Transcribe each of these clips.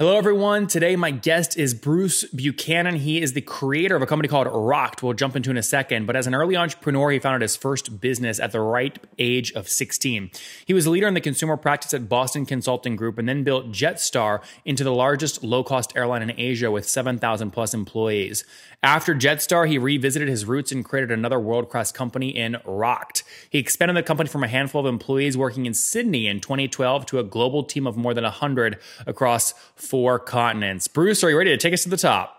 Hello, everyone. Today, my guest is Bruce Buchanan. He is the creator of a company called Rokt. We'll jump into in a second. But as an early entrepreneur, he founded his first business at the ripe age of 16. He was a leader in the consumer practice at Boston Consulting Group and then built Jetstar into the largest low cost airline in Asia with 7,000 plus employees. After Jetstar, he revisited his roots and created another world class company in Rokt. He expanded the company from a handful of employees working in Sydney in 2012 to a global team of more than 100 across four continents. Bruce, are you ready to take us to the top?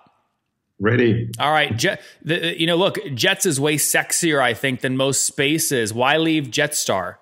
Ready. All right. Jet, the, you know, look, Jets is way sexier, I think, than most spaces. Why leave Jetstar?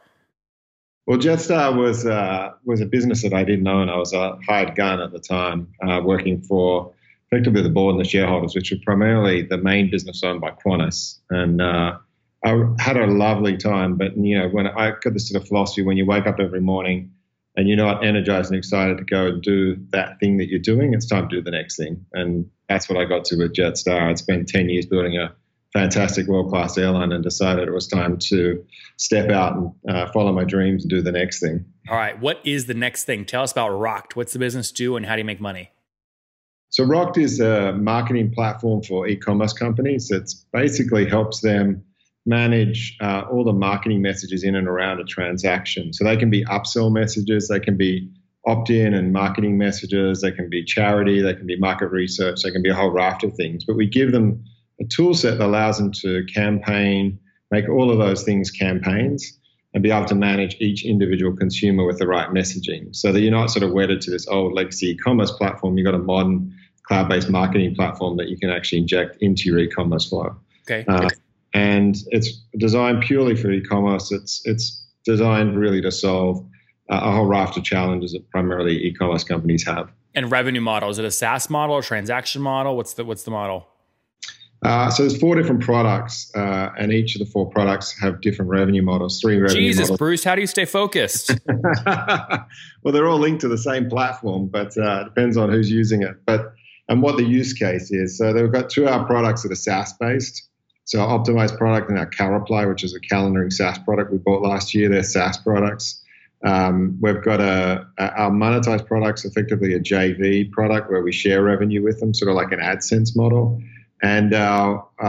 Well, Jetstar was uh, was a business that I didn't own. I was a hired gun at the time, uh, working for effectively the board and the shareholders, which were primarily the main business owned by Qantas. And uh, I had a lovely time. But you know, when I got this sort of philosophy, when you wake up every morning and you're not energized and excited to go and do that thing that you're doing, it's time to do the next thing. And that's what I got to with Jetstar. I'd spent 10 years building a fantastic world class airline and decided it was time to step out and uh, follow my dreams and do the next thing. All right. What is the next thing? Tell us about Rokt. What's the business do and how do you make money? So Rokt is a marketing platform for e-commerce companies. It basically helps them manage uh, all the marketing messages in and around a transaction. So they can be upsell messages, they can be opt-in and marketing messages, they can be charity, they can be market research, they can be a whole raft of things. But we give them a tool set that allows them to campaign, make all of those things campaigns and be able to manage each individual consumer with the right messaging so that you're not sort of wedded to this old legacy e-commerce platform. You've got a modern cloud-based marketing platform that you can actually inject into your e-commerce flow. Okay. Uh, and it's designed purely for e-commerce. It's it's designed really to solve uh, a whole raft of challenges that primarily e-commerce companies have. And revenue model is it a SaaS model or transaction model? What's the what's the model? Uh, so there's four different products, uh, and each of the four products have different revenue models. Three revenue Jesus, models. Bruce, how do you stay focused? well, they're all linked to the same platform, but uh, it depends on who's using it. But and what the use case is. So they've got two of our products that are SaaS based. So our optimized product and our CalReply, which is a calendaring SaaS product we bought last year. They're SaaS products. Um, we've got a, a, our monetized products, effectively a JV product where we share revenue with them, sort of like an AdSense model. And our uh,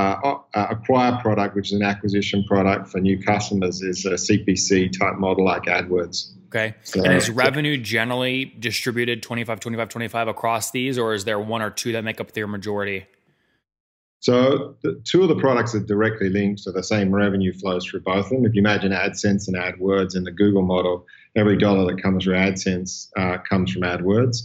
uh, acquire product, which is an acquisition product for new customers, is a CPC type model like AdWords. Okay. So, and is revenue generally distributed 25, 25, 25 across these, or is there one or two that make up their majority? So the, two of the products are directly linked, so the same revenue flows through both of them. If you imagine AdSense and AdWords in the Google model, every dollar that comes through AdSense uh, comes from AdWords.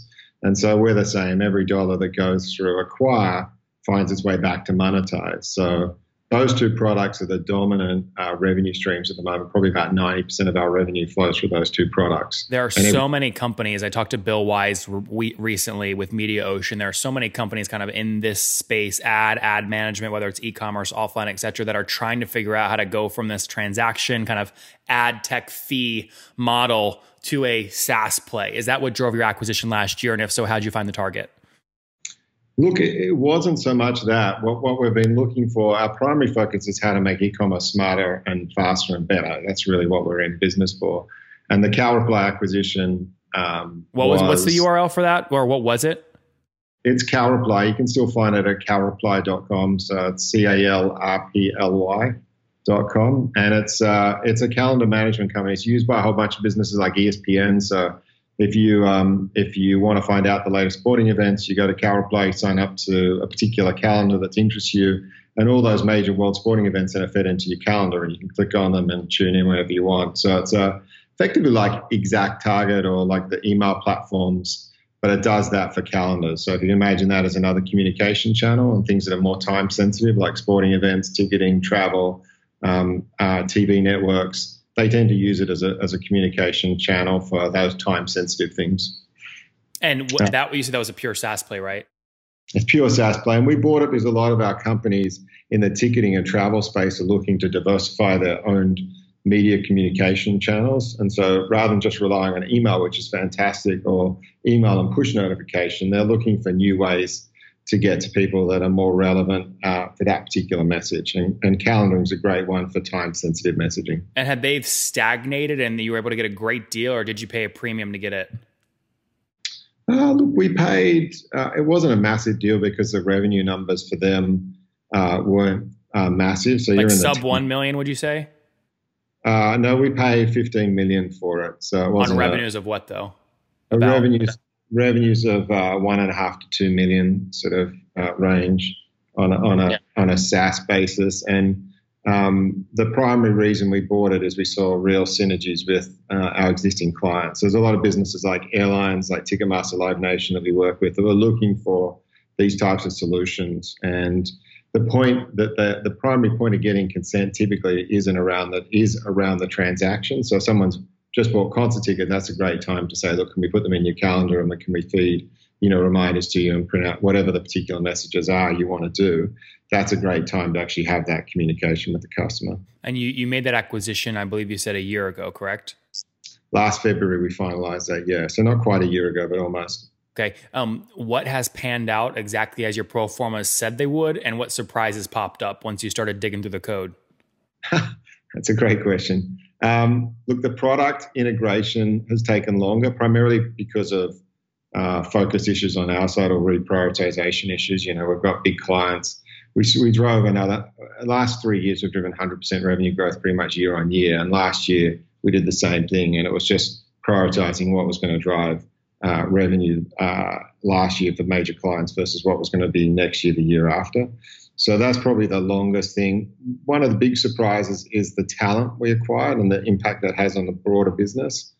And so we're the same. Every dollar that goes through Acquire finds its way back to monetize. So those two products are the dominant uh, revenue streams at the moment. Probably about 90% of our revenue flows through those two products. There are and so many companies. I talked to Bill Wise re- recently with Mediaocean. There are so many companies kind of in this space, ad, ad management, whether it's e-commerce, offline, et cetera, that are trying to figure out how to go from this transaction kind of ad tech fee model to a SaaS play. Is that what drove your acquisition last year? And if so, how did you find the target? Look, it wasn't so much that. What, what we've been looking for, our primary focus is how to make e-commerce smarter and faster and better. That's really what we're in business for. And the CalReply acquisition. Um, what was, was, what's the URL for that, or what was it? It's CalReply. You can still find it at calreply.com. So it's c a l r p l y. Dot com and it's uh, it's a calendar management company. It's used by a whole bunch of businesses like ESPN. So if you um, if you want to find out the latest sporting events, you go to CalReply, sign up to a particular calendar that interests you, and all those major world sporting events that are fed into your calendar, and you can click on them and tune in whenever you want. So it's a effectively like ExactTarget or like the email platforms, but it does that for calendars. So if you imagine that as another communication channel and things that are more time sensitive, like sporting events, ticketing, travel, um, uh, TV networks, they tend to use it as a, as a communication channel for those time sensitive things. And what, that you said that was a pure SaaS play, right? It's pure SaaS play, and we bought it because a lot of our companies in the ticketing and travel space are looking to diversify their own media communication channels. And so rather than just relying on email, which is fantastic, or email and push notification, they're looking for new ways to get to people that are more relevant uh, for that particular message. And, and calendaring is a great one for time sensitive messaging. And had they stagnated and you were able to get a great deal, or did you pay a premium to get it? Uh, look, we paid, uh, it wasn't a massive deal because the revenue numbers for them uh, weren't uh, massive. So like you're in sub the t- 1 million, would you say? Uh, no, we paid 15 million for it. So it wasn't on revenues a, of what though? revenues revenues of uh, one and a half to two million sort of uh, range on a, on a yeah. on a SaaS basis. And um, the primary reason we bought it is we saw real synergies with uh, our existing clients. There's a lot of businesses like airlines, like Ticketmaster, Live Nation that we work with that are looking for these types of solutions and the point that the, the primary point of getting consent typically isn't around that is around the transaction. So someone's just bought concert ticket, that's a great time to say, look, can we put them in your calendar and can we feed, you know, reminders to you and print out whatever the particular messages are you want to do. That's a great time to actually have that communication with the customer. And you, you made that acquisition, I believe you said a year ago, correct? Last February we finalized that, yeah. So not quite a year ago, but almost. Okay. Um, what has panned out exactly as your pro forma said they would, and what surprises popped up once you started digging through the code? That's a great question. Um, look, the product integration has taken longer, primarily because of uh, focus issues on our side or reprioritization issues. You know, we've got big clients. We, we drove another, last three years, we've driven 100% revenue growth pretty much year on year. And last year, we did the same thing, and it was just prioritizing what was going to drive uh, revenue uh, last year for major clients versus what was going to be next year, the year after. So that's probably the longest thing. One of the big surprises is the talent we acquired and the impact that has on the broader business.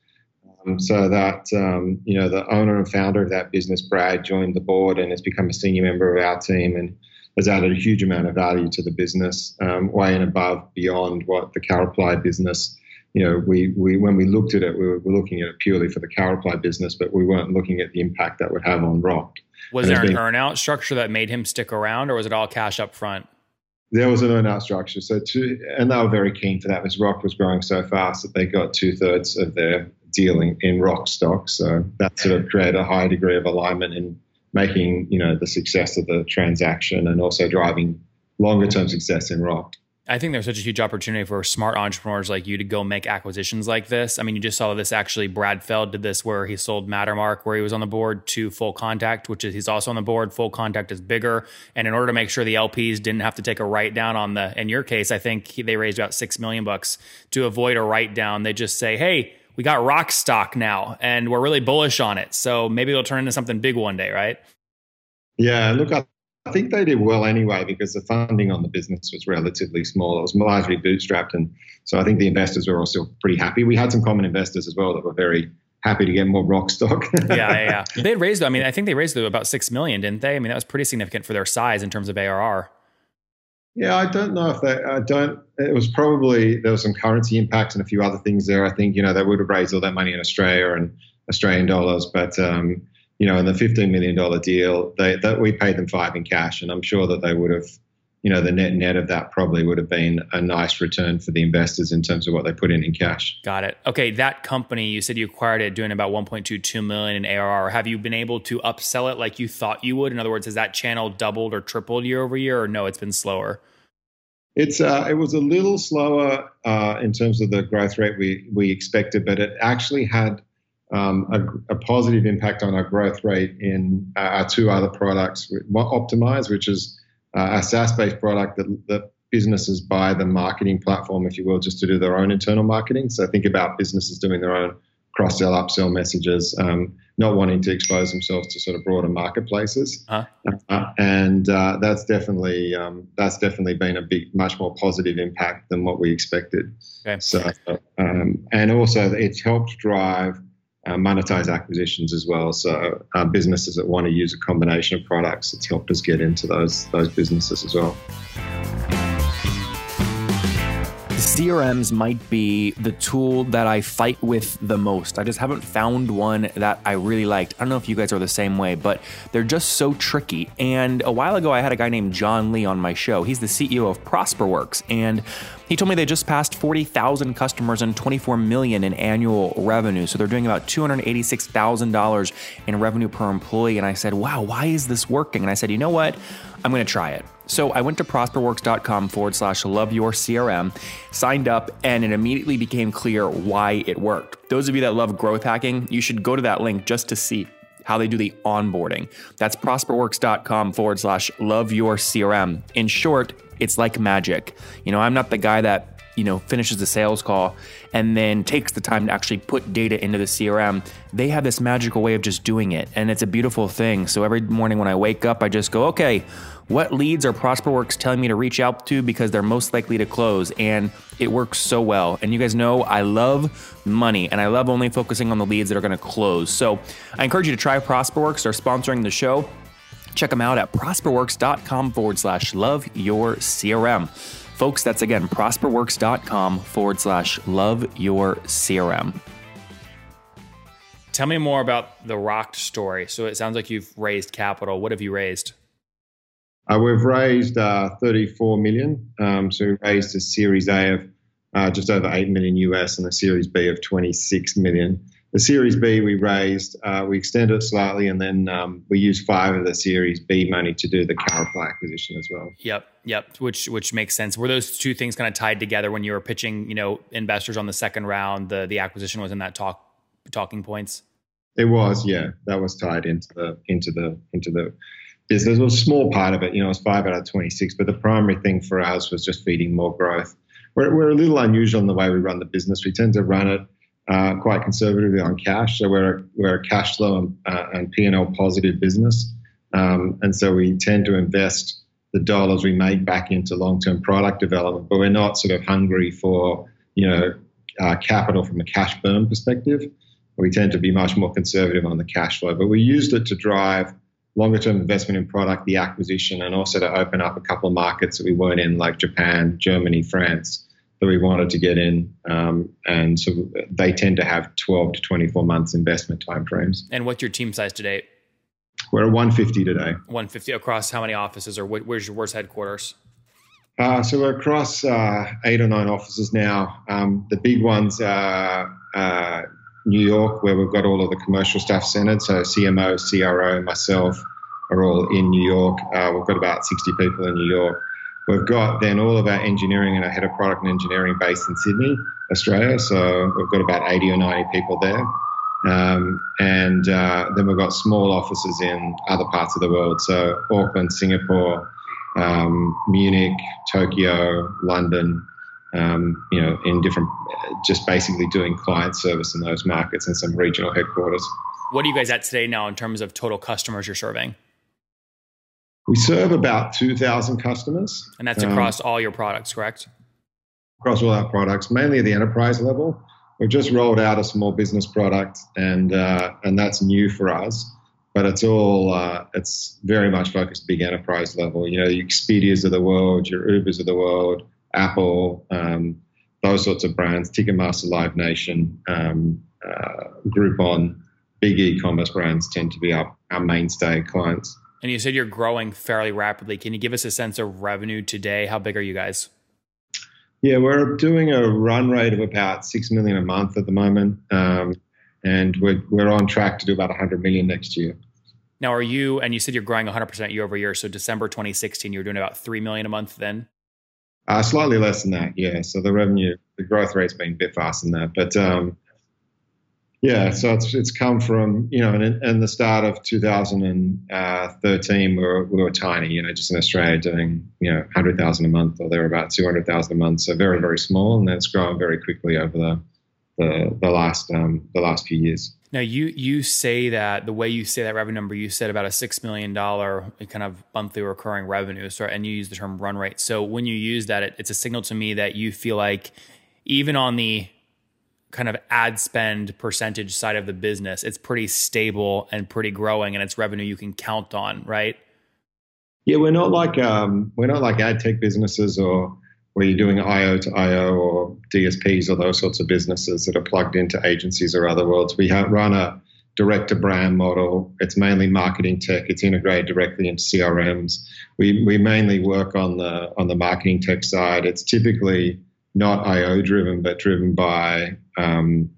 Um, so that um, you know the owner and founder of that business, Brad, joined the board and has become a senior member of our team and has added a huge amount of value to the business, um, way and above beyond what the CalReply business you know, we, we when we looked at it, we were, looking at it purely for the CalReply business, but we weren't looking at the impact that would have on Rokt. Was and there an been, earnout structure that made him stick around, or was it all cash up front? There was an earnout structure. So, and they were very keen for that because Rokt was growing so fast that they got two thirds of their dealing in Rokt stock. So that sort of created a high degree of alignment in making, you know, the success of the transaction and also driving longer term success in Rokt. I think there's such a huge opportunity for smart entrepreneurs like you to go make acquisitions like this. I mean, you just saw this actually. Brad Feld did this where he sold Mattermark, where he was on the board, to FullContact, which is he's also on the board. FullContact is bigger, and in order to make sure the LPs didn't have to take a write down on the, in your case, I think he, they raised about six million bucks to avoid a write down. They just say, hey. We got Rokt stock now, and we're really bullish on it. So maybe it'll turn into something big one day, right? Yeah, look, I I think they did well anyway because the funding on the business was relatively small. It was largely bootstrapped, and so I think the investors were also pretty happy. We had some common investors as well that were very happy to get more Rokt stock. yeah, yeah, yeah. They raised. I mean, I think they raised about six million, didn't they? I mean, that was pretty significant for their size in terms of ARR. Yeah, I don't know if they. I don't. It was probably there was some currency impacts and a few other things there. I think you know they would have raised all that money in Australia and Australian dollars, but um, you know, in the $15 million deal, they, that we paid them five in cash. And I'm sure that they would have, you know, the net net of that probably would have been a nice return for the investors in terms of what they put in in cash. Got it. Okay. That company, you said you acquired it doing about 1.22 million in ARR. Have you been able to upsell it like you thought you would? In other words, has that channel doubled or tripled year over year or no, it's been slower? It's uh, it was a little slower uh, in terms of the growth rate we we expected, but it actually had um, a, a, positive impact on our growth rate in uh, our two other products, Optimize, which is uh, a SaaS-based product that, that businesses buy the marketing platform, if you will, just to do their own internal marketing. So think about businesses doing their own cross sell, upsell messages, um, not wanting to expose themselves to sort of broader marketplaces, huh? uh, and uh, that's definitely um, that's definitely been a big, much more positive impact than what we expected. Okay. So, um, and also it's helped drive. Uh, monetize acquisitions as well. So uh, businesses that want to use a combination of products, it's helped us get into those those businesses as well. CRMs might be the tool that I fight with the most. I just haven't found one that I really liked. I don't know if you guys are the same way, but they're just so tricky. And a while ago, I had a guy named John Lee on my show. He's the CEO of ProsperWorks, and he told me they just passed 40,000 customers and 24 million in annual revenue. So they're doing about $286,000 in revenue per employee. And I said, wow, why is this working? And I said, you know what? I'm going to try it. So I went to prosperworks.com forward slash love your CRM, signed up, and it immediately became clear why it worked. Those of you that love growth hacking, you should go to that link just to see how they do the onboarding. That's prosperworks.com forward slash love your CRM. In short, it's like magic. You know, I'm not the guy that you know finishes the sales call and then takes the time to actually put data into the CRM. They have this magical way of just doing it, and it's a beautiful thing. So every morning when I wake up, I just go, okay, what leads are ProsperWorks telling me to reach out to because they're most likely to close? And it works so well. And you guys know I love money and I love only focusing on the leads that are going to close. So I encourage you to try ProsperWorks. They're sponsoring the show. Check them out at prosperworks.com forward slash love your CRM. Folks, that's again prosperworks.com forward slash love your CRM. Tell me more about the Rokt story. So it sounds like you've raised capital. What have you raised? Uh, we've raised uh, 34 million. Um, so we raised a Series A of uh, just over 8 million US and a Series B of 26 million. The Series B we raised, uh, we extended it slightly, and then um, we used five of the Series B money to do the CalReply acquisition as well. Yep, yep, which which makes sense. Were those two things kind of tied together when you were pitching, you know, investors on the second round? The the acquisition was in that talk talking points. It was, yeah, that was tied into the into the into the business. It was a small part of it, you know, it was five out of 26, but the primary thing for us was just feeding more growth. We're, we're a little unusual in the way we run the business. We tend to run it uh, quite conservatively on cash. So we're a, we're a cash flow and, uh, and P&L positive business. Um, and so we tend to invest the dollars we make back into long-term product development, but we're not sort of hungry for, you know, uh, capital from a cash burn perspective. We tend to be much more conservative on the cash flow, but we used it to drive longer term investment in product, the acquisition, and also to open up a couple of markets that we weren't in, like Japan, Germany, France that we wanted to get in. Um, and so they tend to have 12 to 24 months investment timeframes. And what's your team size today? We're at 150 today. 150 across how many offices or where's your worst headquarters? Uh, so we're across uh, eight or nine offices now. Um, the big ones are uh, New York, where we've got all of the commercial staff centered. So CMO, CRO, myself are all in New York. Uh, we've got about 60 people in New York. We've got then all of our engineering and our head of product and engineering based in Sydney, Australia. So we've got about 80 or 90 people there. Um, and uh, then we've got small offices in other parts of the world. So Auckland, Singapore, um, Munich, Tokyo, London, um, you know, in different, just basically doing client service in those markets and some regional headquarters. What are you guys at today now in terms of total customers you're serving? We serve about 2,000 customers. And that's across um, all your products, correct? Across all our products, mainly at the enterprise level. We've just rolled out a small business product, and uh, and that's new for us. But it's all uh, it's very much focused big enterprise level. You know, your Expedias of the world, your Ubers of the world, Apple, um, those sorts of brands, Ticketmaster, Live Nation, um, uh, Groupon, big e-commerce brands tend to be our, our mainstay clients. And you said you're growing fairly rapidly. Can you give us a sense of revenue today? How big are you guys? Yeah, we're doing a run rate of about six million a month at the moment, um, and we're we're on track to do about 100 million next year. Now, are you? And you said you're growing 100 percent year over year. So December 2016, you were doing about three million a month then. Uh, slightly less than that, yeah. So the revenue, the growth rate's been a bit faster than that, but um, yeah, so it's it's come from you know, in, in the start of 2013, we were, we were tiny, you know, just in Australia doing you know 100,000 a month, or there were about 200,000 a month, so very very small, and that's grown very quickly over the the the last um, the last few years. Now you you say that the way you say that revenue number, you said about a six million dollar kind of monthly recurring revenue. So and you use the term run rate. So when you use that, it, it's a signal to me that you feel like even on the kind of ad spend percentage side of the business, it's pretty stable and pretty growing, and it's revenue you can count on, right? Yeah, we're not like um, we're not like ad tech businesses or where you're doing IO to IO or DSPs or those sorts of businesses that are plugged into agencies or other worlds. We run a direct to brand model. It's mainly marketing tech. It's integrated directly into CRMs. We we mainly work on the on the marketing tech side. It's typically not IO driven, but driven by um,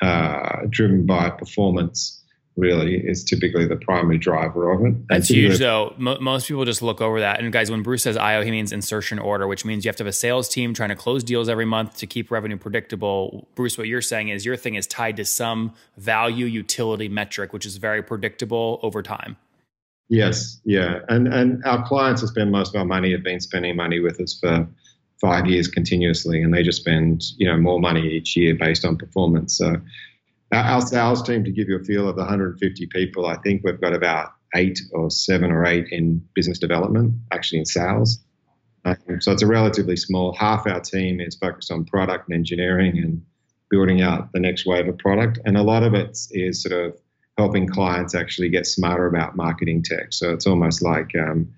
uh, driven by performance really is typically the primary driver of it. That's huge, though. most people just look over that. And guys, when Bruce says IO, he means insertion order, which means you have to have a sales team trying to close deals every month to keep revenue predictable. Bruce, what you're saying is your thing is tied to some value utility metric, which is very predictable over time. Yes, yeah, and and our clients who spend most of our money have been spending money with us for five years continuously, and they just spend you know more money each year based on performance. So our sales team, to give you a feel of the 150 people, I think we've got about eight or seven or eight in business development, actually in sales. Um, so it's a relatively small. Half our team is focused on product and engineering and building out the next wave of product, and a lot of it is sort of helping clients actually get smarter about marketing tech. So it's almost like um,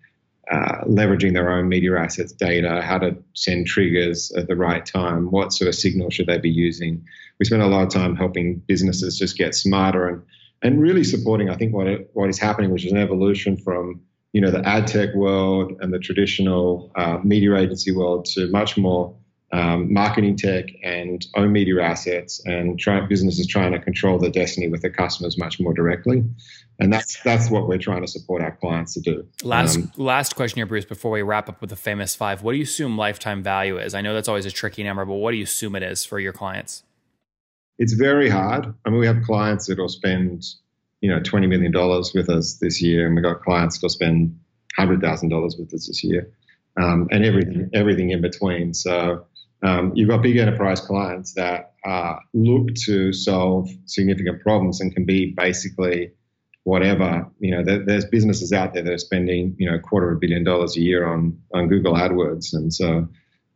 uh, leveraging their own media assets data, how to send triggers at the right time, what sort of signal should they be using. We spend a lot of time helping businesses just get smarter and and really supporting. I think what it, what is happening, which is an evolution from you know the ad tech world and the traditional uh, media agency world to much more um, marketing tech and own media assets and try, businesses trying to control their destiny with their customers much more directly. And that's that's what we're trying to support our clients to do. Last um, last question here, Bruce, before we wrap up with the famous five. What do you assume lifetime value is? I know that's always a tricky number, but what do you assume it is for your clients? It's very hard. I mean, we have clients that will spend, you know, twenty million dollars with us this year, and we have got clients that will spend hundred thousand dollars with us this year, um, and everything everything in between. So um, you've got big enterprise clients that uh, look to solve significant problems and can be basically whatever. You know, there, there's businesses out there that are spending you know a quarter of a billion dollars a year on on Google AdWords, and so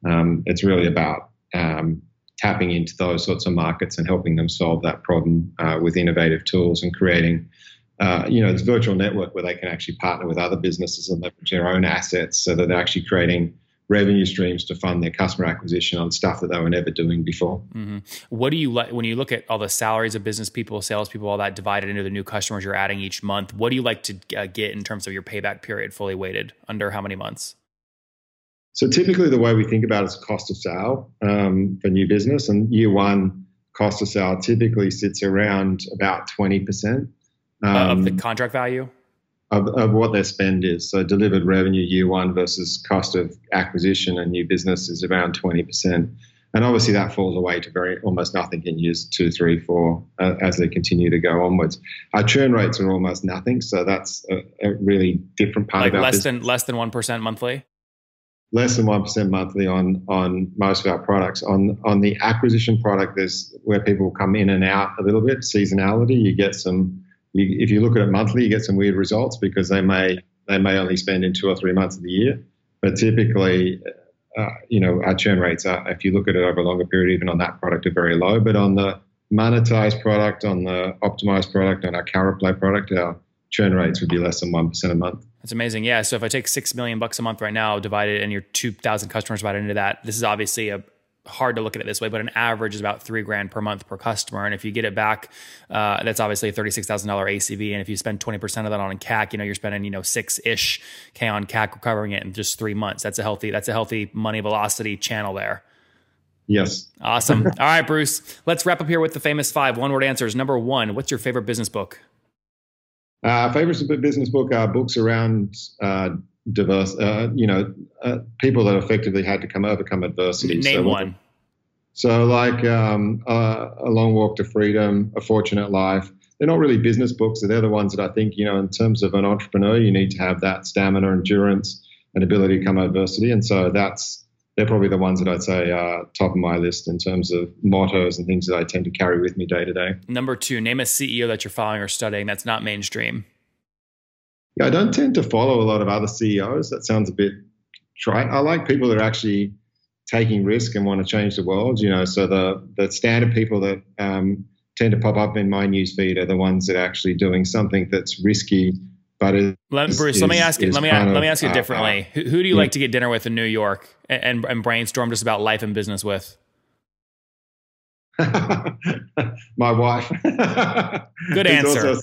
um, it's really about um, tapping into those sorts of markets and helping them solve that problem uh, with innovative tools and creating. Uh, you know, this virtual network where they can actually partner with other businesses and leverage their own assets so that they're actually creating revenue streams to fund their customer acquisition on stuff that they were never doing before. Mm-hmm. What do you like when you look at all the salaries of business people, salespeople, all that divided into the new customers you're adding each month? What do you like to uh, get in terms of your payback period, fully weighted, under how many months? So typically, the way we think about it is cost of sale um, for new business, and year one cost of sale typically sits around about twenty percent um, uh, of the um, contract value of, of what their spend is. So delivered revenue year one versus cost of acquisition and new business is around 20%. And obviously that falls away to very almost nothing in years two, three, four uh, as they continue to go onwards. Our churn rates are almost nothing, so that's a, a really different part like of our less business. than less than one percent monthly. Less than one percent monthly on on most of our products. On on the acquisition product, there's where people come in and out a little bit seasonality. You get some you, if you look at it monthly, you get some weird results because they may they may only spend in two or three months of the year. But typically, uh, you know, our churn rates are, if you look at it over a longer period, even on that product, are very low. But on the monetized product, on the optimized product, on our CalReply product, our churn rates would be less than one percent a month. That's amazing. Yeah. So if I take six million bucks a month right now, divided and your two thousand customers divided into that, this is obviously a hard to look at it this way, but an average is about three grand per month per customer. And if you get it back, uh, that's obviously a thirty-six thousand dollar ACV. And if you spend twenty percent of that on CAC, you know you're spending you know six ish k on CAC, recovering it in just three months. That's a healthy that's a healthy money velocity channel there. Yes. Awesome. All right, Bruce. Let's wrap up here with the famous five one word answers. Number one, what's your favorite business book? Uh, favorite business book are books around uh, diverse, uh, you know, uh, people that effectively had to come overcome adversity. Name so, one. So, like um, uh, A Long Walk to Freedom, A Fortunate Life, they're not really business books. They're the ones that I think, you know, in terms of an entrepreneur, you need to have that stamina, endurance, and ability to come adversity. And so that's they're probably the ones that I'd say are top of my list in terms of mottos and things that I tend to carry with me day to day. Number two, name a CEO that you're following or studying that's not mainstream. Yeah, I don't tend to follow a lot of other CEOs. That sounds a bit trite. I like people that are actually taking risk and want to change the world. You know, so the the standard people that um, tend to pop up in my newsfeed are the ones that are actually doing something that's risky. But is, let, Bruce, is, let me ask you. Let me let me ask you uh, differently. Uh, who, who, do you yeah. like to get dinner with in New York and, and, and brainstorm just about life and business with? my wife. Good answer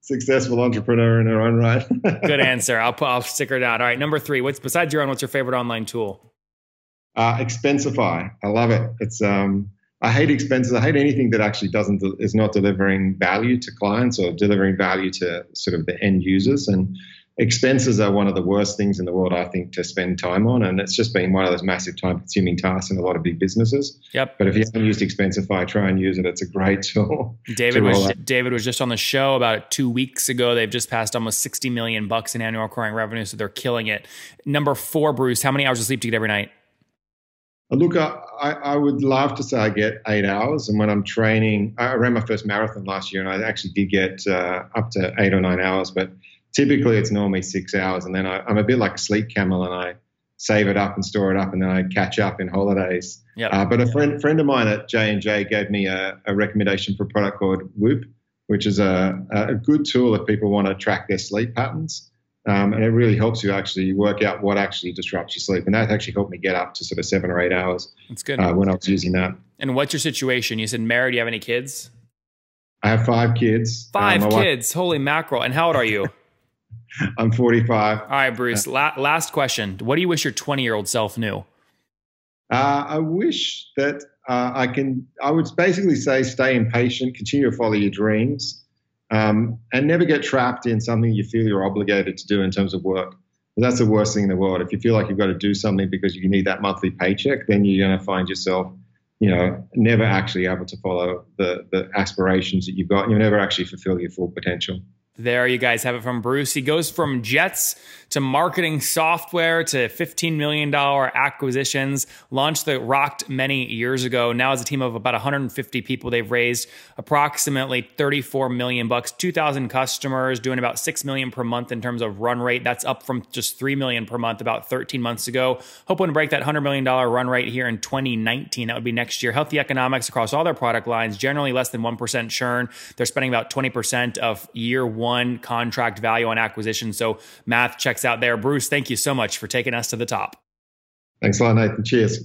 successful entrepreneur in her own right. Good answer. I'll put, I'll stick her down. All right, number three. What's besides your own? What's your favorite online tool? Uh, Expensify. I love it. It's um, I hate expenses. I hate anything that actually doesn't is not delivering value to clients or delivering value to sort of the end users. And expenses are one of the worst things in the world, I think, to spend time on. And it's just been one of those massive time consuming tasks in a lot of big businesses. Yep. But if you haven't used Expensify, try and use it. It's a great tool. David was out. David was just on the show about two weeks ago. They've just passed almost 60 million bucks in annual recurring revenue. So they're killing it. Number four, Bruce, how many hours of sleep do you get every night? Look, I, I would love to say I get eight hours. And when I'm training, I ran my first marathon last year and I actually did get uh, up to eight or nine hours. But typically it's normally six hours, and then I, am a bit like a sleep camel, and I save it up and store it up, and then I catch up in holidays. Yep. Uh, but a friend friend of mine at J and J gave me a, a, recommendation for a product called Whoop, which is a, a good tool if people want to track their sleep patterns. Um, and it really helps you actually work out what actually disrupts your sleep. And that actually helped me get up to sort of seven or eight hours. That's good. Uh, when I was using that. And what's your situation? You said married. Do you have any kids? I have five kids. Five uh, kids. Wife- Holy mackerel! And how old are you? I'm 45. All right, Bruce. La- last question. What do you wish your 20 year old self knew? Uh, I wish that uh, I can. I would basically say, stay impatient, continue to follow your dreams, um, and never get trapped in something you feel you're obligated to do in terms of work. That's the worst thing in the world. If you feel like you've got to do something because you need that monthly paycheck, then you're going to find yourself, you know, never actually able to follow the the aspirations that you've got. You'll never actually fulfill your full potential. There you guys have it from Bruce. He goes from jets to marketing software to $15 million acquisitions, launched the Rokt many years ago. Now as a team of about 150 people, they've raised approximately 34 million bucks, 2,000 customers, doing about 6 million per month in terms of run rate. That's up from just 3 million per month about 13 months ago. Hoping to break that $100 million run rate here in 2019. That would be next year. Healthy economics across all their product lines, generally less than 1% churn. They're spending about 20% of year one contract value on acquisition. So math checks out there. Bruce, thank you so much for taking us to the top. Thanks a lot, Nathan. Cheers.